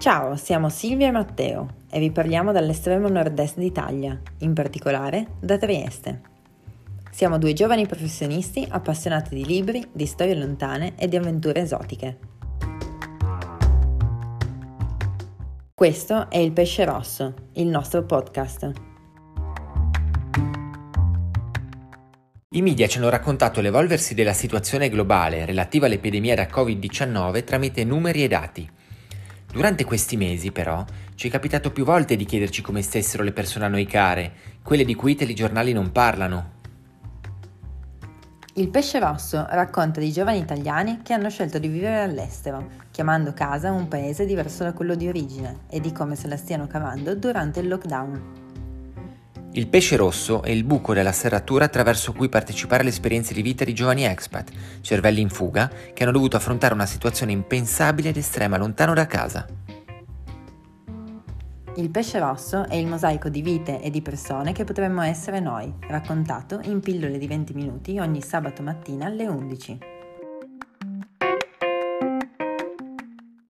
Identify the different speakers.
Speaker 1: Ciao, siamo Silvia e Matteo e vi parliamo dall'estremo nord-est d'Italia, in particolare da Trieste. Siamo due giovani professionisti appassionati di libri, di storie lontane e di avventure esotiche. Questo è Il Pesce Rosso, il nostro podcast.
Speaker 2: I media ci hanno raccontato l'evolversi della situazione globale relativa all'epidemia da Covid-19 tramite numeri e dati. Durante questi mesi, però, ci è capitato più volte di chiederci come stessero le persone a noi care, quelle di cui i telegiornali non parlano.
Speaker 1: Il pesce rosso racconta di giovani italiani che hanno scelto di vivere all'estero, chiamando casa un paese diverso da quello di origine e di come se la stiano cavando durante il lockdown.
Speaker 2: Il pesce rosso è il buco della serratura attraverso cui partecipare alle esperienze di vita di giovani expat, cervelli in fuga, che hanno dovuto affrontare una situazione impensabile ed estrema lontano da casa.
Speaker 1: Il pesce rosso è il mosaico di vite e di persone che potremmo essere noi, raccontato in pillole di 20 minuti ogni sabato mattina alle 11.